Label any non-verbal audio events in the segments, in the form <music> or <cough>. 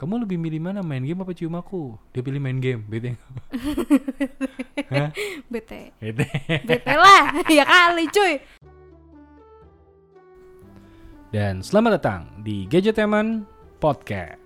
kamu lebih milih mana main game apa cium aku? Dia pilih main game bete. <laughs> Bete. Bete. Bete lah. <laughs> Ya kali cuy. Dan selamat datang di Gadgeteman Podcast.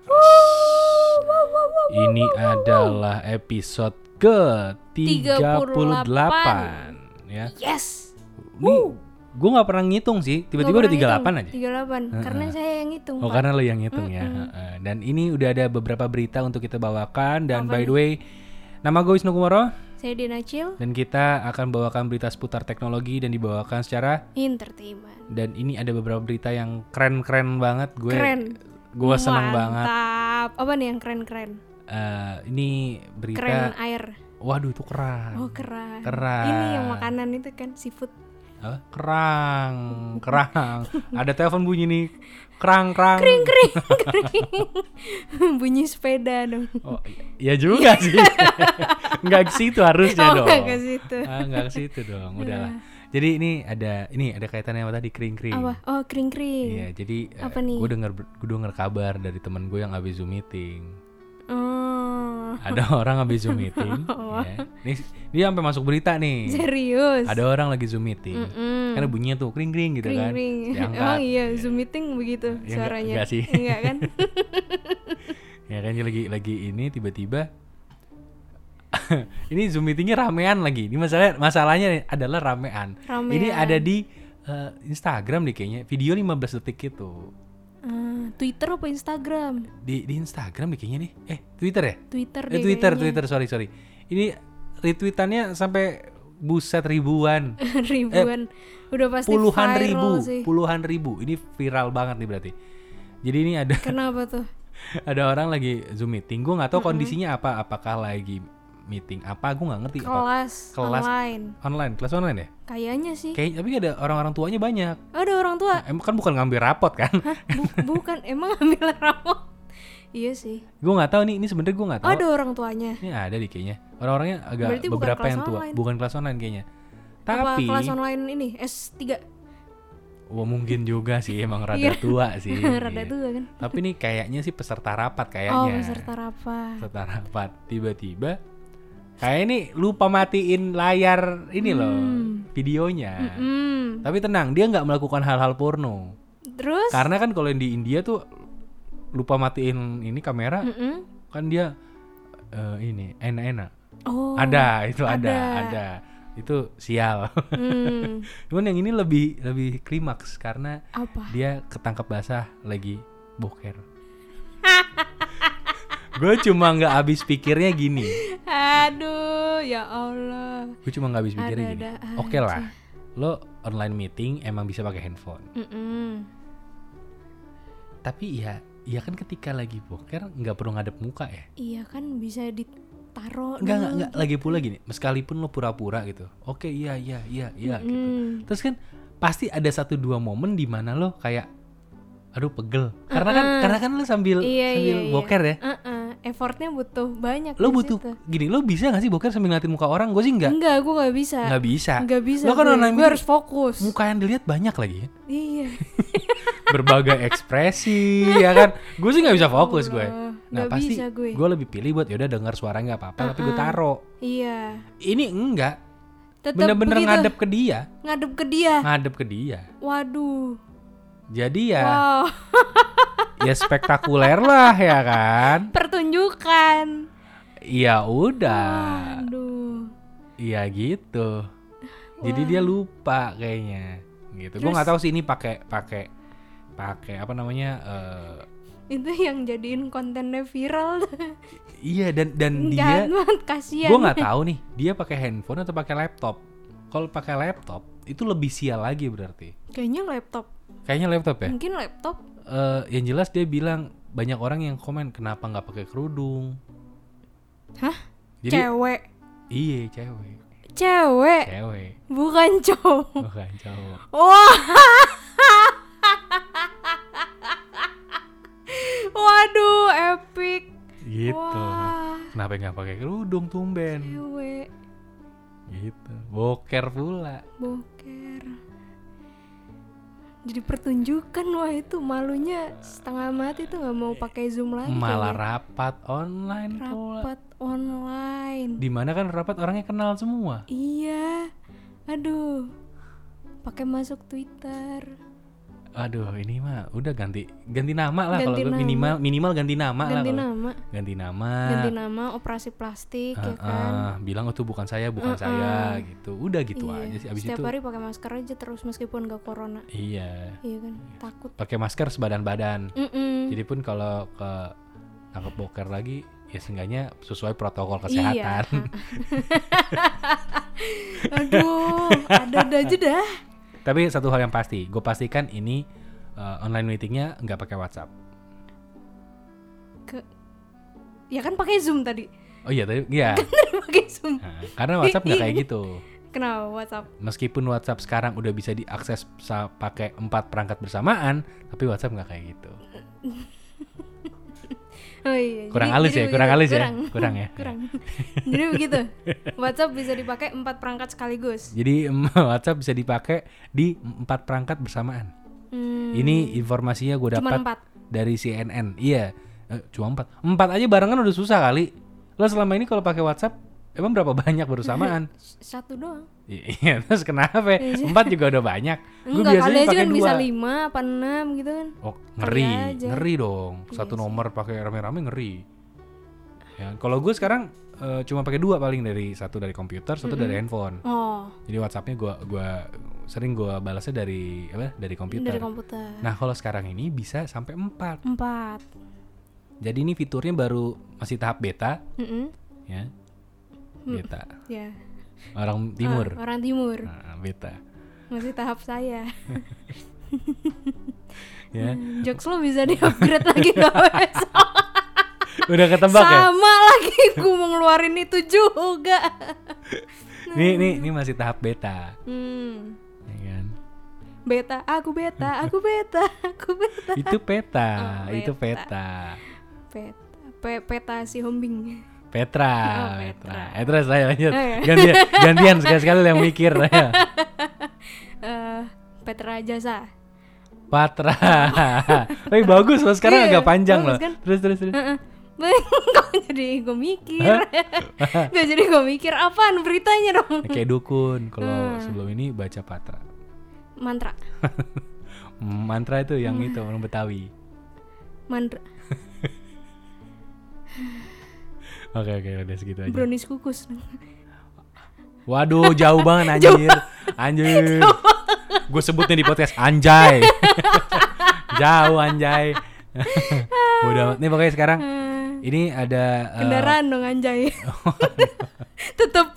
Ini adalah episode ke 38 ya. Yes. Ini gue nggak pernah ngitung sih tiba-tiba udah 38 aja. 38 karena saya yang ngitung Oh Pak. karena lo yang ngitung ya. Heeh. Dan ini udah ada beberapa berita untuk kita bawakan. Dan by the way nama gue Wisnu Kumoro. Saya Dina Cil. Dan kita akan bawakan berita seputar teknologi dan dibawakan secara entertainment. Dan ini ada beberapa berita yang keren-keren banget. Gue keren. gue seneng banget. mantap. Apa nih yang keren-keren? Eh, ini berita keren air. Waduh itu kerang. oh keren Kerang. ini yang makanan itu kan seafood Apa? Kerang, kerang. ada telepon bunyi nih. Kerang, kerang. kering kering kering <laughs> bunyi sepeda dong Oh, iya juga sih. <laughs> Enggak ke situ harusnya oh dong. nggak ke situ ah nggak ke situ dong udahlah jadi ini ada ini ada kaitannya sama tadi kering kering apa oh kering kering iya jadi Apa nih? gue denger gue denger kabar dari temen gue yang habis zoom meeting ada <laughs> orang habis zoom meeting <laughs> ya. ini dia sampai masuk berita nih. Serius? Ada orang lagi zoom meeting. Mm-mm. kan bunyinya tuh kering kering gitu kering kan kering diangkat emang iya zoom meeting begitu Ya, enggak- suaranya. enggak sih. <laughs> enggak kan? Ya kan lagi lagi ini tiba-tiba ini zoom meetingnya ramean lagi. Ini masalah masalahnya nih adalah ramean. Ini Ramean. ada di eh, Instagram deh kayaknya. Video 15 detik itu Twitter apa Instagram? Di di Instagram kayaknya nih. Eh Twitter ya? Twitter eh deh Twitter kayaknya. Twitter sorry sorry. Ini retweetannya sampai buset ribuan. <laughs> Ribuan. Udah pasti Eh, puluhan viral ribu sih. puluhan ribu. Ini viral banget nih berarti. Jadi ini ada kenapa tuh? <laughs> ada orang lagi zoom meeting. Gue nggak tahu kondisinya apa. Apakah lagi meeting apa gue nggak ngerti apa. Kelas, kelas online. online kelas online ya? Kayaknya sih. Kayak tapi ada orang-orang tuanya banyak. Oh, ada orang tua. Nah, emang kan bukan ngambil rapot kan? Bu- bukan emang ambil rapot? Iya sih. Gue nggak tahu nih ini sebenarnya gue nggak oh, tahu. Ada orang tuanya. Ini ada di kayaknya. Orang-orangnya agak Berarti beberapa kelas yang tua. online. bukan kelas online kayaknya. Apa tapi kelas online ini? S3 wah mungkin juga sih emang rada Iya. tua <laughs> sih. Rada Iya. tua kan. Tapi nih kayaknya sih peserta rapat oh kayaknya. peserta rapat. Peserta rapat. Tiba-tiba kayak ini lupa matiin layar ini loh Hmm. videonya hmm. tapi tenang dia nggak melakukan hal-hal porno terus karena kan kalau di India tuh lupa matiin ini kamera Mm-mm. kan dia eh, ini enak-enak oh ada itu ada ada. ada itu sial hmm. <laughs> cuman yang ini lebih lebih klimaks karena apa dia ketangkep basah lagi boker <laughs> gue cuma nggak habis pikirnya gini aduh ya Allah gue cuma nggak habis pikirnya gini oke lah lo online meeting emang bisa pakai handphone Mm-mm. tapi ya ya kan ketika lagi boker nggak perlu ngadep muka ya iya kan bisa ditaruh Enggak, enggak, enggak. Lagi pula gini, meskipun lo pura-pura gitu. Oke, iya, iya, iya, iya gitu. Mm. Terus kan pasti ada satu dua momen di mana lo kayak aduh pegel. Karena kan karena kan lo sambil Iya, sambil iya, iya. boker ya. Uh-uh. Effortnya butuh banyak Lo butuh situ. gini, lo bisa gak sih boker sambil ngeliatin muka orang? Gue sih enggak. enggak gue nggak bisa Enggak bisa. Nggak bisa Lo kan gue, harus fokus Muka yang dilihat banyak lagi kan. iya <laughs> Berbagai ekspresi ya kan. Gue sih nggak bisa fokus gue. Nah, nggak pasti bisa gue. gue lebih pilih buat yaudah dengar suara nggak apa-apa tapi gue taro. iya Ini enggak. Bener-bener ngadep ke dia. ngadep ke dia Ngadep ke dia. waduh Jadi ya wow <laughs> ya spektakuler lah ya kan? Pertunjukan. Ya udah. Aduh iya gitu. Jadi dia lupa kayaknya. Gitu. Gue nggak tahu sih ini pakai pakai pakai apa namanya eh, itu yang jadiin kontennya viral. Iya dan dan dia kasihan. gue nggak tahu nih dia pakai handphone atau pakai laptop? Kalau pakai laptop itu lebih sial lagi berarti. Kayaknya laptop. Kayaknya laptop ya? Mungkin laptop Eh, yang jelas dia bilang banyak orang yang komen kenapa nggak pakai kerudung? Hah? Jadi cewek? Iya cewek. Cewek? Cewek. Bukan cowok. Bukan cowok. Wah. <laughs> Waduh epic. Gitu. Wah. Kenapa nggak pakai kerudung tumben? Cewek. Gitu. Boker pula. Boker jadi pertunjukan wah itu malunya setengah mati tuh nggak mau pakai zoom lagi Malah kayaknya. rapat online pula. rapat online Di mana kan rapat orangnya kenal semua. iya aduh pakai masuk twitter Aduh, ini mah udah ganti ganti nama lah kalau minimal minimal ganti nama lah. ganti kalau- nama Ganti nama. ganti nama operasi plastik Ah, ya kan ah, bilang oh itu bukan saya, bukan saya gitu. Udah gitu Iya. aja sih abis setiap itu. hari pakai masker aja terus meskipun gak corona Iya. iya kan takut Pakai masker sebadan-badan. Mm-mm. Jadi pun kalau ke nangkep boker lagi ya seenggaknya sesuai protokol Iya. kesehatan. <laughs> aduh ada-ada aja dah Tapi satu hal yang pasti, gue pastikan ini uh, online meetingnya nggak pakai WhatsApp. ke ya kan pakai zoom tadi Oh iya <laughs> tadi, iya. pakai zoom Nah, karena WhatsApp nggak kayak gitu. kenapa WhatsApp Meskipun WhatsApp sekarang udah bisa diakses pakai empat perangkat bersamaan, tapi WhatsApp nggak kayak gitu. <laughs> oh iya Kurang jadi- halus jadi ya, kurang halus ya, kurang kurang ya. <laughs> kurang jadi begitu WhatsApp bisa dipakai empat perangkat sekaligus Jadi <laughs> WhatsApp bisa dipakai di empat perangkat bersamaan. hmm, Ini informasinya gue dapat empat dari CNN. Iya, eh, cuma empat. Empat aja barengan udah susah kali. Lo selama ini kalau pakai WhatsApp emang berapa banyak bersamaan? <laughs> satu doang Iya, terus kenapa? Empat juga udah banyak. Gue enggak biasanya pakai kan dua. bisa lima apa enam gitu kan Oh, ngeri, ngeri dong. Satu nomor pakai rame-rame ngeri. Ya, kalau gue sekarang eh, cuma pakai dua paling dari satu dari komputer, satu dari handphone. oh Jadi WhatsAppnya gua gua sering gua balasnya dari apa? Dari komputer. dari komputer Nah, kalau sekarang ini bisa sampai empat. empat Jadi ini fiturnya baru masih tahap beta, Mm-mm. ya. Beta. ya Orang timur. Ah, orang timur Nah, beta. masih tahap saya <laughs> Ya. jokes lo bisa di upgrade lagi gak besok <laughs> Udah ketebak ya? sama lagi gue mau ngeluarin itu juga <laughs> Nih, nih, ini masih tahap beta. hmm. Ya kan? beta aku beta aku beta aku beta Itu peta, Oh, itu beta. peta. peta Pe- peta si hombing Petra, Oh, Petra. Petra. Eh terus saya lanjut. Oh, iya. Gantian, gantian sekali-sekali yang mikir. ya. <laughs> Eh, Petra jasa Patra. Tapi bagus loh sekarang Iya, agak panjang loh. kan? Terus terus terus. Heeh. <laughs> Kok jadi gue mikir Gak <laughs> jadi gue mikir apaan beritanya dong Kayak dukun. Kalau Hmm. sebelum ini baca Patra. Mantra Mantra itu yang Hmm. itu orang Betawi. Mantra Oke oke udah segitu aja. Brownies kukus Waduh jauh <laughs> banget anjir. Anjir. <laughs> Gue sebutnya di podcast anjay. <laughs> jauh anjay. Udah nih pokoknya sekarang Eh, ini ada eh, Kendaraan dong anjay Tetep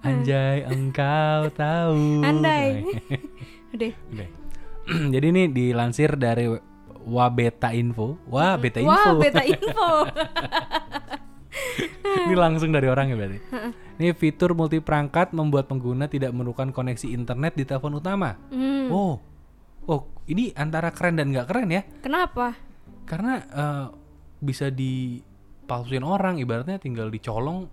Anjay engkau tahu. Andai Udah Oke. <clears throat> Jadi ini dilansir dari Wabeta Info. Wah, Beta Info. Wah beta <laughs> info ini langsung dari orang ya berarti. ini fitur multi perangkat membuat pengguna tidak memerlukan koneksi internet di telepon utama. hmm. Oh. Oh, ini antara keren dan nggak keren ya. Kenapa? Karena eh, bisa dipalsuin orang ibaratnya tinggal dicolong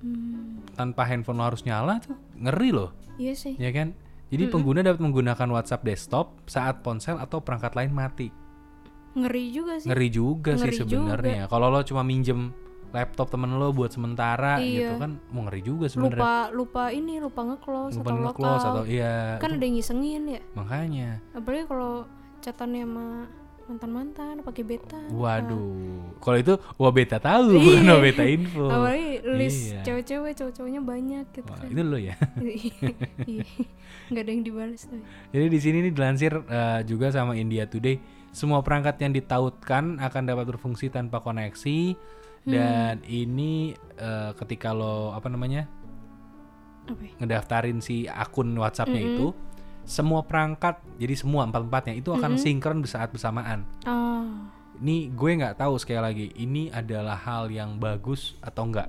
Hmm, tanpa handphone lo harus nyala tuh. Ngeri loh. Iya sih Ya kan? Jadi pengguna dapat menggunakan WhatsApp desktop saat ponsel atau perangkat lain mati. Ngeri juga sih Ngeri juga sih Ngeri sebenarnya. Kalau lo cuma minjem laptop temen lo buat sementara Iya. gitu kan, mau ngeri juga sebenarnya. Lupa lupa ini lupa nge-close Lupa atau nge-close atau iya. Kan ada yang ngisengin ya Makanya. Apalagi kalau chatannya sama mantan-mantan pakai beta Waduh. Kalau itu wah beta tahu bukan Iya. wah beta info. Apalagi list Iya. cewek-cewek cowok-cowoknya banyak gitu Wah, kan itu lo ya. <laughs> Iya. nggak ada yang dibalas tuh Jadi di sini nih dilansir eh, juga sama India Today, semua perangkat yang ditautkan akan dapat berfungsi tanpa koneksi. Hmm. dan ini eh, ketika lo apa namanya apa ya? ngedaftarin si akun WhatsAppnya itu, semua perangkat jadi semua empat empatnya itu akan sinkron saat bersamaan. oh. Ini gue nggak tahu sekali lagi ini adalah hal yang bagus atau enggak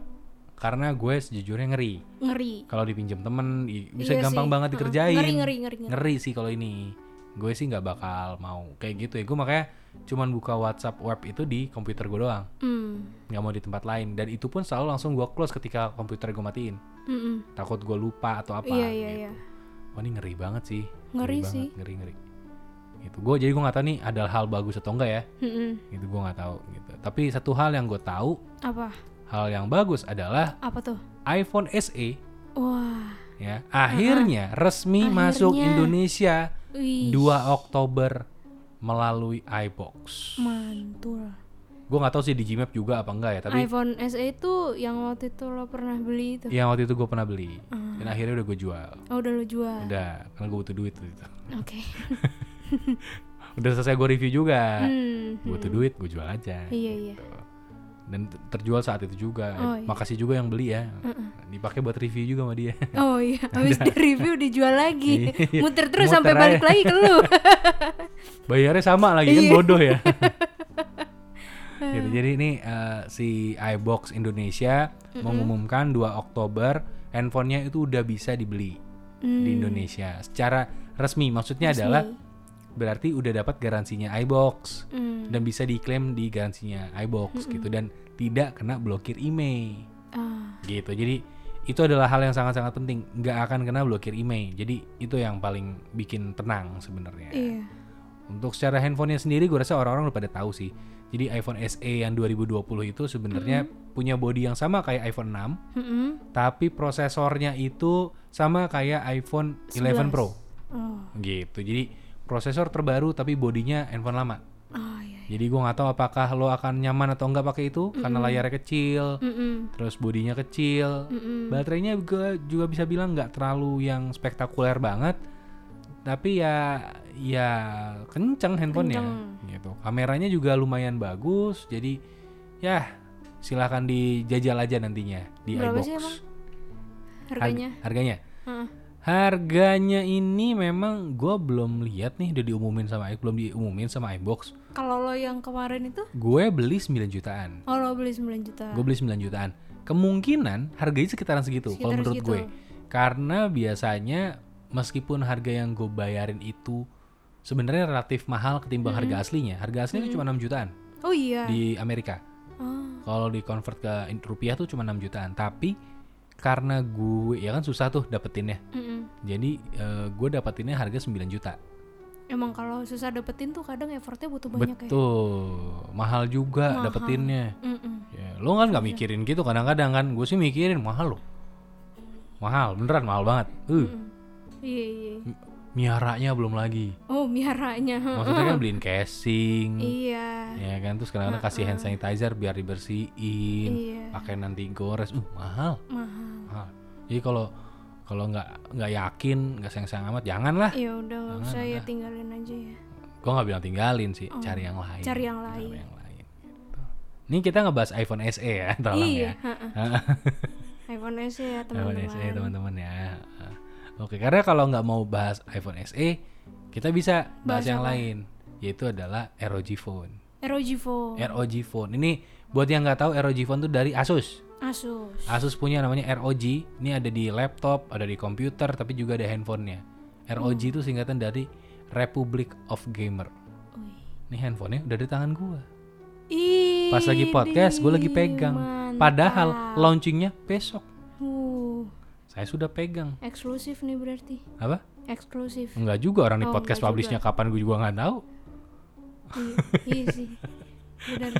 karena gue sejujurnya ngeri. Ngeri. Kalau dipinjam temen bisa Iya gampang sih. banget dikerjain. Ngeri ngeri ngeri ngeri. Ngeri sih kalau ini gue sih nggak bakal mau kayak gitu ya gue makanya cuman buka WhatsApp web itu di komputer gue doang hmm. nggak mau di tempat lain dan itu pun selalu langsung gue close ketika komputer gue matiin Mm-mm. takut gue lupa atau apa iya iya gitu. iya wah ini ngeri banget sih Ngeri banget, sih. ngeri ngeri gitu gue jadi gue nggak tahu nih ada hal bagus atau enggak ya Mm-mm. gitu gue nggak tahu gitu tapi satu hal yang gue tahu Apa? hal yang bagus adalah Apa tuh? iPhone SE Wah. ya akhirnya resmi masuk Akhirnya. Indonesia Wih. 2 Oktober melalui iBox Mantul. gue nggak tahu sih di Gmap juga apa enggak ya tapi iPhone SE itu yang waktu itu lo pernah beli itu. yang waktu itu gue pernah beli Ah. dan akhirnya udah gue jual Oh, udah lo jual. udah karena gue butuh duit gitu Oke. <laughs> udah selesai gue review juga Hmm. butuh duit gue jual aja Iya, iya. Dan terjual saat itu juga Oh, iya. makasih juga yang beli ya dipakai buat review juga sama dia <laughs> Oh iya, <laughs> habis di review dijual lagi. <laughs> Iya. Muter terus Muter sampai balik aja. lagi ke lu. bayarnya sama lagi kan Iya. bodoh ya gitu. jadi ini eh, si iBox Indonesia mengumumkan 2 Oktober handphonenya itu udah bisa dibeli Hmm, di Indonesia secara resmi maksudnya resmi. adalah berarti udah dapat garansinya iBox Hmm. dan bisa diklaim di garansinya iBox gitu dan tidak kena blokir email. Ah, gitu. Jadi itu adalah hal yang sangat-sangat penting. Nggak akan kena blokir email. Jadi itu yang paling bikin tenang sebenarnya. Iya. untuk secara handphonenya sendiri gue rasa orang-orang udah pada tahu sih. Jadi iPhone SE yang 2020 itu sebenarnya punya body yang sama kayak iPhone 6 Mm-mm. tapi prosesornya itu sama kayak iPhone 11 11. Pro Oh. gitu. Jadi prosesor terbaru tapi bodinya handphone lama Oh iya. iya. jadi gue nggak tahu apakah lo akan nyaman atau enggak pakai itu karena layarnya kecil Mm-mm. terus bodinya kecil Mm-mm. baterainya gue juga bisa bilang nggak terlalu yang spektakuler banget tapi ya ya kenceng handphonenya gitu kameranya juga lumayan bagus jadi ya silahkan dijajal aja nantinya di Berapa iBox sih emang Harg- harganya? harganya Heeh. Harganya ini memang gue belum lihat nih udah diumumin sama belum diumumin sama iBox. Kalau lo yang kemarin itu, gue beli 9 jutaan. Oh lo beli 9 juta. gue beli 9 jutaan. Kemungkinan harganya sekitaran segitu kalau Sekitar menurut segitu. gue. Karena biasanya meskipun harga yang gue bayarin itu sebenarnya relatif mahal ketimbang harga aslinya. Harga aslinya itu cuma 6 jutaan Oh iya. di Amerika. Oh. kalau di convert ke rupiah tuh cuma 6 jutaan. Tapi karena gue ya kan susah tuh dapetinnya Mm-mm. jadi eh, gue dapetinnya harga 9 juta Emang kalau susah dapetin tuh kadang effortnya butuh banyak ya. betul mahal juga Mahal. dapetinnya Mm-mm. Ya, lo kan nggak mikirin gitu kadang-kadang kan. Gue sih mikirin mahal loh. Mahal, beneran mahal banget. Uh, Mm. Iya iya. miaranya belum lagi. Oh miaranya. <laughs> Maksudnya kan beliin casing, iya. ya kan terus kadang-kadang kasih hand sanitizer biar dibersihin, Iya. pakai nanti gores. Uh, mahal, Mahal. Jadi kalau kalau nggak nggak yakin, nggak sayang-sayang amat, jangan lah. Ya udah nggak usah ya tinggalin aja ya. Gue nggak bilang tinggalin sih, cari yang lain. Oh, Cari yang lain. Cari yang lain. Gitu. Ini kita ngebahas iPhone SE ya, <laughs> tolong iya. ya. <laughs> iPhone SE ya iPhone teman-teman. SE teman-teman ya. Oke, karena kalau nggak mau bahas iPhone SE, kita bisa bahas, Bahas yang apa? lain, yaitu adalah ROG Phone. ROG Phone. ROG Phone ini buat yang nggak tahu ROG Phone tuh dari Asus. Asus. Asus punya namanya ROG. Ini ada di laptop, ada di komputer, tapi juga ada handphonenya. ROG Hmm. itu singkatan dari Republic of Gamer. Wih. Ini handphonenya udah di tangan gua. Ih, Pas lagi podcast, gue lagi pegang. Padahal launchingnya besok. Uh, Saya sudah pegang. eksklusif nih berarti. Apa? Eksklusif. Enggak juga orang di Oh, podcast enggak publishnya kapan gue juga nggak tahu. iya, iya sih. <laughs> Benar.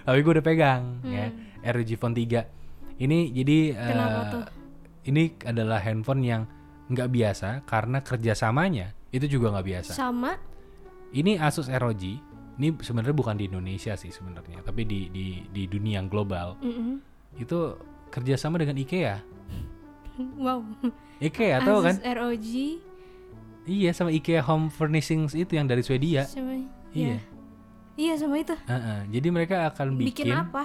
Tapi gue udah pegang ya ROG Phone 3. Ini jadi Hmm. Kenapa tuh? ini adalah handphone yang nggak biasa karena kerjasamanya itu juga nggak biasa. Sama Ini Asus ROG. Ini sebenarnya bukan di Indonesia sih sebenarnya, tapi di di di dunia yang global Mm-mm. itu kerjasama dengan IKEA. Wow. IKEA tahu kan? Asus ROG Iya sama IKEA Home Furnishings itu yang dari Swedia. sama Iya. ya. Iya sama itu. Heeh, Jadi mereka akan Bikin, bikin, apa?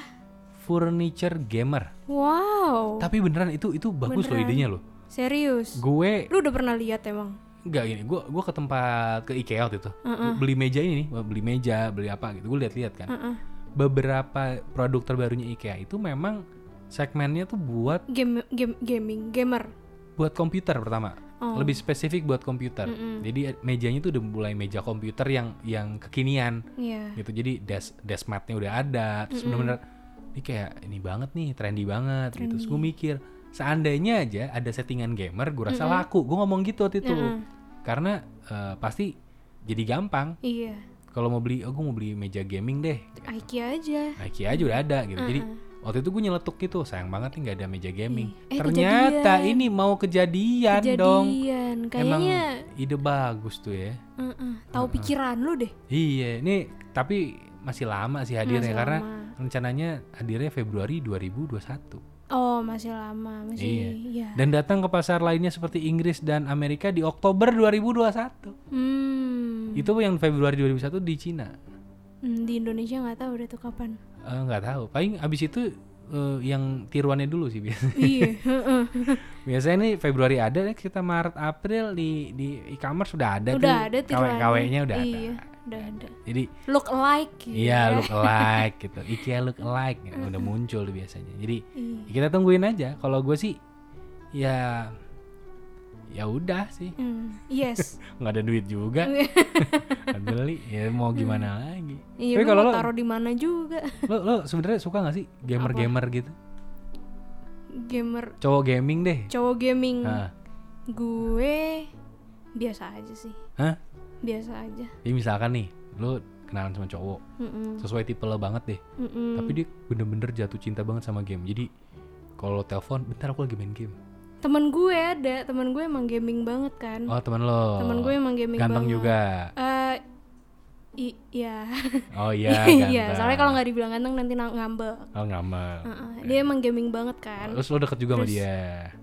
Furniture gamer. Wow. Tapi beneran itu itu bagus loh Beneran. idenya loh. Serius. Gue Lu udah pernah lihat emang? nggak gini, gue gue ke tempat ke IKEA waktu itu, Gua beli meja ini nih, beli meja, beli apa gitu, gue lihat-lihat kan. Heeh. Beberapa produk terbarunya IKEA itu memang segmennya tuh buat Game, game gaming gamer. buat komputer pertama, Oh. lebih spesifik buat komputer. Jadi mejanya tuh udah mulai meja komputer yang yang kekinian Iya. gitu. Jadi desk desk mat-nya udah ada, terus bener-bener ini kayak ini banget nih, trendy banget gitu. Terus gue mikir seandainya aja ada settingan gamer gue rasa laku gue ngomong gitu waktu itu karena eh, pasti jadi gampang Iya. kalau mau beli oh gue mau beli meja gaming deh IKEA aja. IKEA aja udah ada gitu jadi waktu itu gue nyeletuk gitu sayang banget nih nggak ada meja gaming Eh, ternyata kejadian. ini mau kejadian, dong Kejadian. emang Kayaknya ide bagus tuh ya uh-uh, tahu pikiran lu deh. iya ini tapi masih lama sih hadirnya Masih karena lama. Rencananya hadirnya Februari 2021 Oh, masih lama, masih Iya. iya. dan datang ke pasar lainnya seperti Inggris dan Amerika di Oktober 2021 Hmm. itu yang Februari 2021 di Cina Hmm, di Indonesia nggak tahu udah tuh kapan. Eh, nggak tahu paling abis itu eh, yang tiruannya dulu sih biasanya iya. <laughs> biasanya nih Februari ada kita Maret April di di e-commerce sudah ada udah tuh ada tiruannya. KW-KW-nya udah iya, ada udah ada. jadi Look alike. gitu iya ya. look alike <laughs> gitu IKEA look alike gitu. udah muncul biasanya jadi Iya. ya kita tungguin aja kalau gue sih ya ya udah sih Hmm, Yes. <laughs> nggak ada duit juga <laughs> beli ya mau gimana lagi iya, tapi kalau lo taruh di mana juga. lo lo sebenarnya suka nggak sih gamer gamer gitu Gamer cowok gaming deh cowok gaming. Hah? Gue biasa aja sih. Hah? Biasa aja. Jadi misalkan nih lo kenalan sama cowok Mm-mm. sesuai tipe lo banget deh Mm-mm. tapi dia bener-bener jatuh cinta banget sama game jadi kalau telepon bentar aku lagi main game Temen gue ada, temen gue emang gaming banget kan. oh teman lo Temen gue emang gaming ganteng banget. juga Eh, i- iya. oh iya <laughs> Iya, soalnya kalau nggak dibilang ganteng nanti na- ngambek. oh ngambek Heeh, Dia emang gaming banget kan. terus lo deket juga sama Terus- dia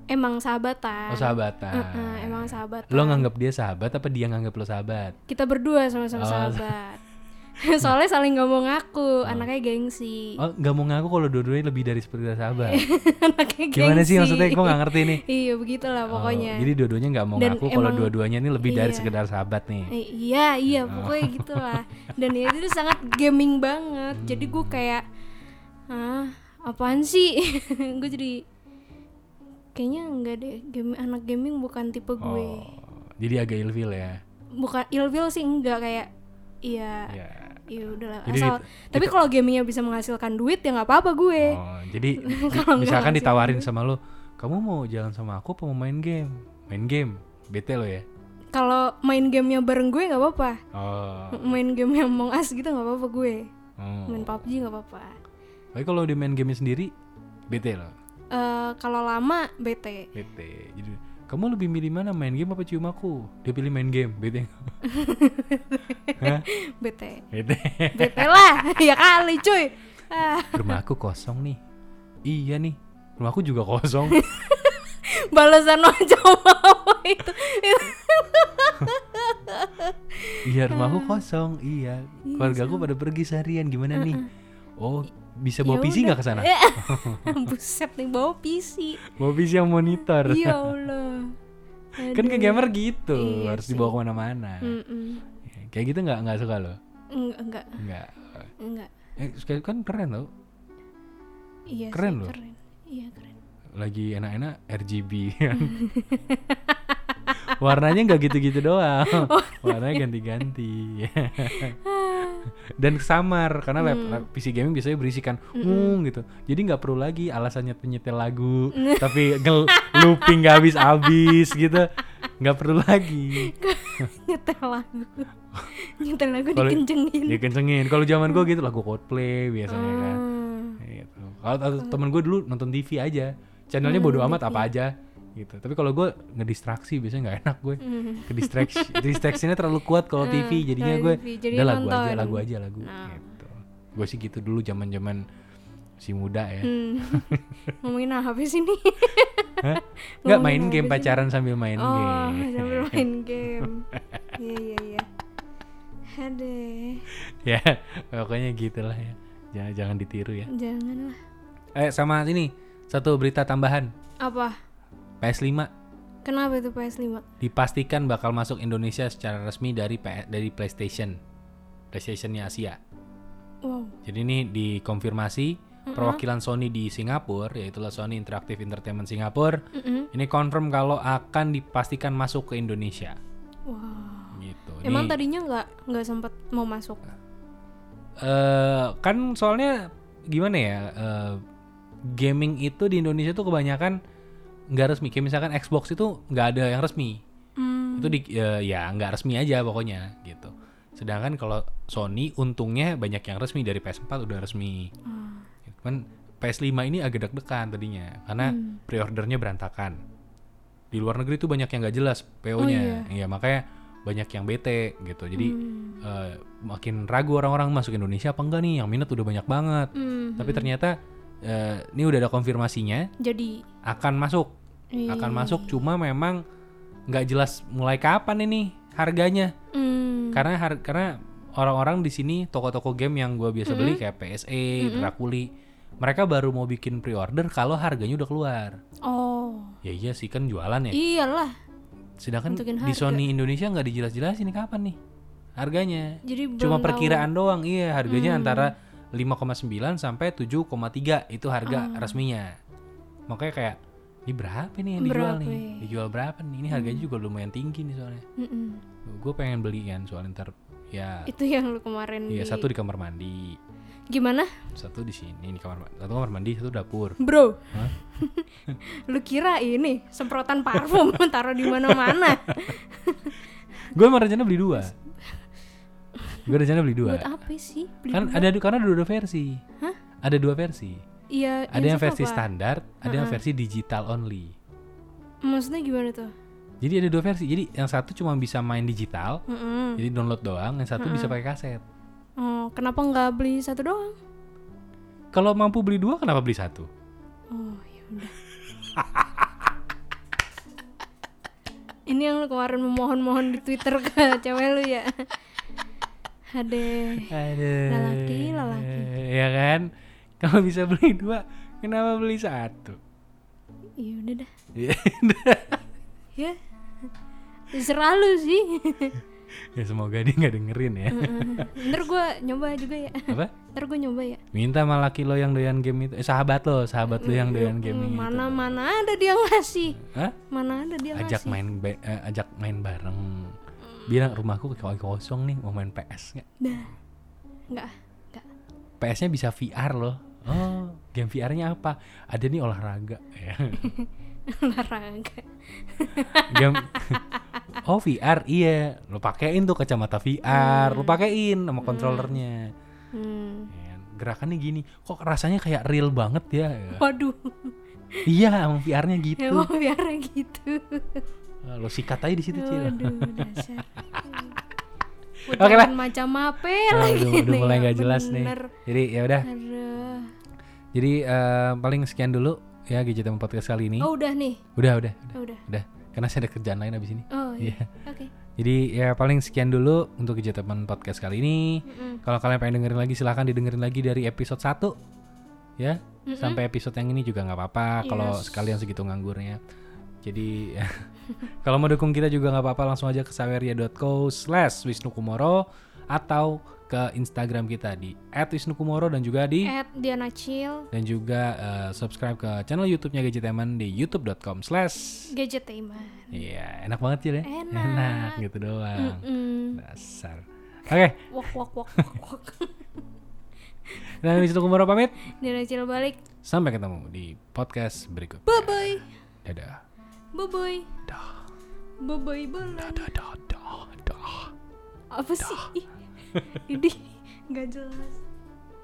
Emang sahabatan. oh sahabatan Heeh, emang sahabatan. lo nganggap dia sahabat apa dia nganggap lo sahabat Kita berdua sama-sama Oh. sahabat. <laughs> Soalnya saling nggak mau ngaku, anaknya gengsi. oh nggak mau ngaku kalau dua-duanya lebih dari seperti sahabat <laughs> anaknya gimana sih gengsi. maksudnya gue nggak ngerti nih <laughs> iya, begitulah Oh, pokoknya. jadi dua-duanya nggak mau Dan ngaku kalau dua-duanya ini lebih dari iya. sekedar sahabat nih Eh, iya, iya, Oh. pokoknya gitulah. Dan ya itu sangat gaming banget. Jadi Hmm. gue kayak ah, apaan sih? gue jadi kayaknya enggak deh. Game anak gaming bukan tipe gue. oh jadi agak ilfil ya Bukan ilfil sih enggak kayak iya ya ya udahlah. Jadi asal tapi kalau gamingnya bisa menghasilkan duit ya nggak apa-apa gue. Oh, jadi <laughs> misalkan ditawarin sama lo, kamu mau jalan sama aku apa mau main game? Main game, bete lo ya. kalau main gamenya bareng gue nggak apa-apa. Oh, main game yang Among Us gitu nggak apa-apa gue. Oh. main PUBG nggak apa-apa. Tapi kalau dia main game sendiri, bete lo, Eh, kalau lama bete. Bete. Jadi kamu lebih milih mana main game apa cium aku? Dia pilih main game, bete. <laughs> Bete Bete. bete lah <laughs> ya kali cuy <laughs> ah, Rumahku kosong nih. Iya nih, rumahku juga kosong. balasan aja mau itu, itu. iya rumahku kosong. Iya, keluargaku pada pergi seharian. Gimana nih? Oh, bisa bawa Ya PC udah. nggak ke sana? <laughs> <laughs> buset nih bawa PC Bawa PC yang monitor. ya Allah <laughs> kan ke gamer gitu Iya harus sih. dibawa ke mana-mana Mm-mm. kayak gitu nggak nggak suka lo enggak enggak nggak enggak eh kan keren lo iya Keren sih, loh. keren iya keren lagi enak-enak RGB kan warnanya nggak gitu-gitu doang. <laughs> Oh, warnanya ganti-ganti. <laughs> Dan samar karena Hmm. lap- PC gaming biasanya berisikan hmm gitu. Jadi nggak perlu lagi alasannya penyetel lagu <laughs> tapi ngel- looping nggak habis-habis gitu. Nggak perlu lagi. Nyetel lagu. Nyetel lagu Kalau- dikencengin. dikencengin. Kalau zaman gue gitu lagu Coldplay biasanya kan. Hmm. gitu. Kalau temen gue dulu nonton TV aja, channelnya bodo amat apa aja gitu. Tapi kalau gue ngedistraksi biasanya nggak enak gue. Hmm. Ke distraksi, <laughs> distraksinya terlalu kuat kalau TV, jadinya kalau gue jadinya udah lagu aja, lagu aja, lagu. Nah. Gitu. Gue sih gitu dulu zaman zaman si muda ya. Hmm. ngomongin apa sih ini? <laughs> Nggak main game pacaran sambil main oh game. sambil <laughs> main game iya iya iya Aduh, ya, pokoknya gitulah ya. Jangan jangan ditiru ya. janganlah. Eh sama ini satu berita tambahan. Apa? PS5 Kenapa itu PS5? dipastikan bakal masuk Indonesia secara resmi dari P- dari PlayStation. PlayStationnya Asia. Wow. Jadi ini dikonfirmasi perwakilan Sony di Singapura, yaitulah Sony Interactive Entertainment Singapura. Mm-mm. Ini confirm kalau akan dipastikan masuk ke Indonesia. Wow. Gitu. Emang Ini, tadinya nggak nggak sempat mau masuk? eh, kan soalnya gimana ya? eh, gaming itu di Indonesia tuh kebanyakan nggak resmi. Kayak misalkan Xbox itu nggak ada yang resmi. Hmm. Itu di ya, ya nggak resmi aja pokoknya gitu. Sedangkan kalau Sony untungnya banyak yang resmi dari PS4 udah resmi. Ah. Cuman PS5 ini agak deg-degan tadinya karena Hmm. pre-ordernya berantakan. Di luar negeri tuh banyak yang nggak jelas PO-nya. Iya, makanya banyak yang bete gitu. Jadi Hmm. eh, makin ragu orang-orang masuk Indonesia apa enggak nih? Yang minat udah banyak banget. Hmm. Tapi ternyata eh, ini udah ada konfirmasinya Jadi akan masuk. Iya. Akan masuk cuma memang nggak jelas mulai kapan ini harganya. Hmm. Karena har- karena orang-orang di sini toko-toko game yang gua biasa beli kayak PSE, Drakuli, mereka baru mau bikin pre-order kalau harganya udah keluar. Oh. Ya iya sih kan jualan ya. Iyalah. Sedangkan di. Sony Indonesia nggak dijelas-jelasin ini kapan nih harganya. Jadi Cuma perkiraan doang. Iya, harganya Hmm. antara 5,9 sampai 7,3 itu harga Ah. resminya. Makanya kayak ini berapa nih yang dijual Berapa nih? ya? Hmm. Dijual berapa nih? Ini harganya juga lumayan tinggi nih soalnya. tahu. Mm-mm. Gue pengen beli kan soalnya ntar ya Itu yang lu kemarin Iya di- satu di kamar mandi, Gimana? satu di sini di kamar mandi, satu kamar mandi, satu dapur. Bro. Hah? <laughs> lu kira ini semprotan parfum <laughs> taruh di mana-mana. <laughs> Gue emang rencana beli dua. Gue rencana beli dua. Buat apa sih? Beli Kan dua? ada karena ada dua versi. Hah? Ada dua versi. Iya, Ada yang versi apa? standar, ada yang versi digital only. Maksudnya gimana tuh? Jadi ada dua versi. Jadi yang satu cuma bisa main digital, Mm-mm. jadi download doang. Yang satu bisa pakai kaset. Oh, kenapa nggak beli satu doang? Kalau mampu beli dua, kenapa beli satu? Oh, ya udah. <laughs> Ini yang lu kemarin memohon-mohon di Twitter ke cewek lu ya. Ade. Aduh. Lelaki, lelaki. Ya kan? Kalau bisa beli dua, kenapa beli satu? Iya udah dah. Ya, <laughs> Ya. Terserah lu sih. <laughs> ya semoga dia nggak dengerin ya. Ntar gue nyoba juga ya. Apa? Ntar gue nyoba ya. Minta sama laki lo yang doyan game itu. Eh, sahabat lo, sahabat lo yang doyan game itu. Mana mana ada dia ngasih. Hah? Mana ada dia Ajak ngasih. main ba- eh, ajak main bareng. Bilang rumahku kayak kosong nih, mau main PS nggak? Dah. Enggak. Enggak. PS-nya bisa VR loh. Game VR-nya apa? Ada nih olahraga. Ya. <laughs> Olahraga. game <laughs> Oh VR iya Lo pakein tuh kacamata VR Lo pakein sama kontrolernya Hmm. Ya, Gerakannya gini Kok rasanya kayak real banget ya Waduh. Iya emang VR-nya gitu Emang biar gitu. Lo sikat aja di situ Cil Waduh, dasar. Oke lah. Putaran macam apa Aduh, lagi udah nih, mulai ya nggak jelas nih bener. Jadi ya udah Aduh. Jadi eh, paling sekian dulu ya GJTM Podcast kali ini Oh udah nih. Udah udah udah Oh, udah. Udah Karena saya ada kerjaan lain abis ini Oh iya. Iya Oke. Jadi ya paling sekian dulu untuk GJTM Podcast kali ini Mm-mm. Kalau kalian pengen dengerin lagi silahkan didengerin lagi dari episode 1 ya sampai episode yang ini juga nggak apa-apa kalau Yes. sekalian segitu nganggurnya. Jadi <laughs> kalau mau dukung kita juga nggak apa-apa langsung aja ke saweria.co slash wisnukumoro atau ke Instagram kita di @wisnukumoro dan juga di At Diana Chill dan juga eh, subscribe ke channel YouTube-nya Gadgeteman di youtube.com slash Gadgetainment. Iya enak banget ya Enak. enak gitu doang Mm. dasar oke Wok wok wok wok wok. <laughs> dan Wisnukumoro pamit Diana Chill balik. Sampai ketemu di podcast berikut. Bye bye. Dadah. Bye bye. Dah. Bye bye bulan. Dah, dah, dah, dah. Apa sih? Ini nggak jelas.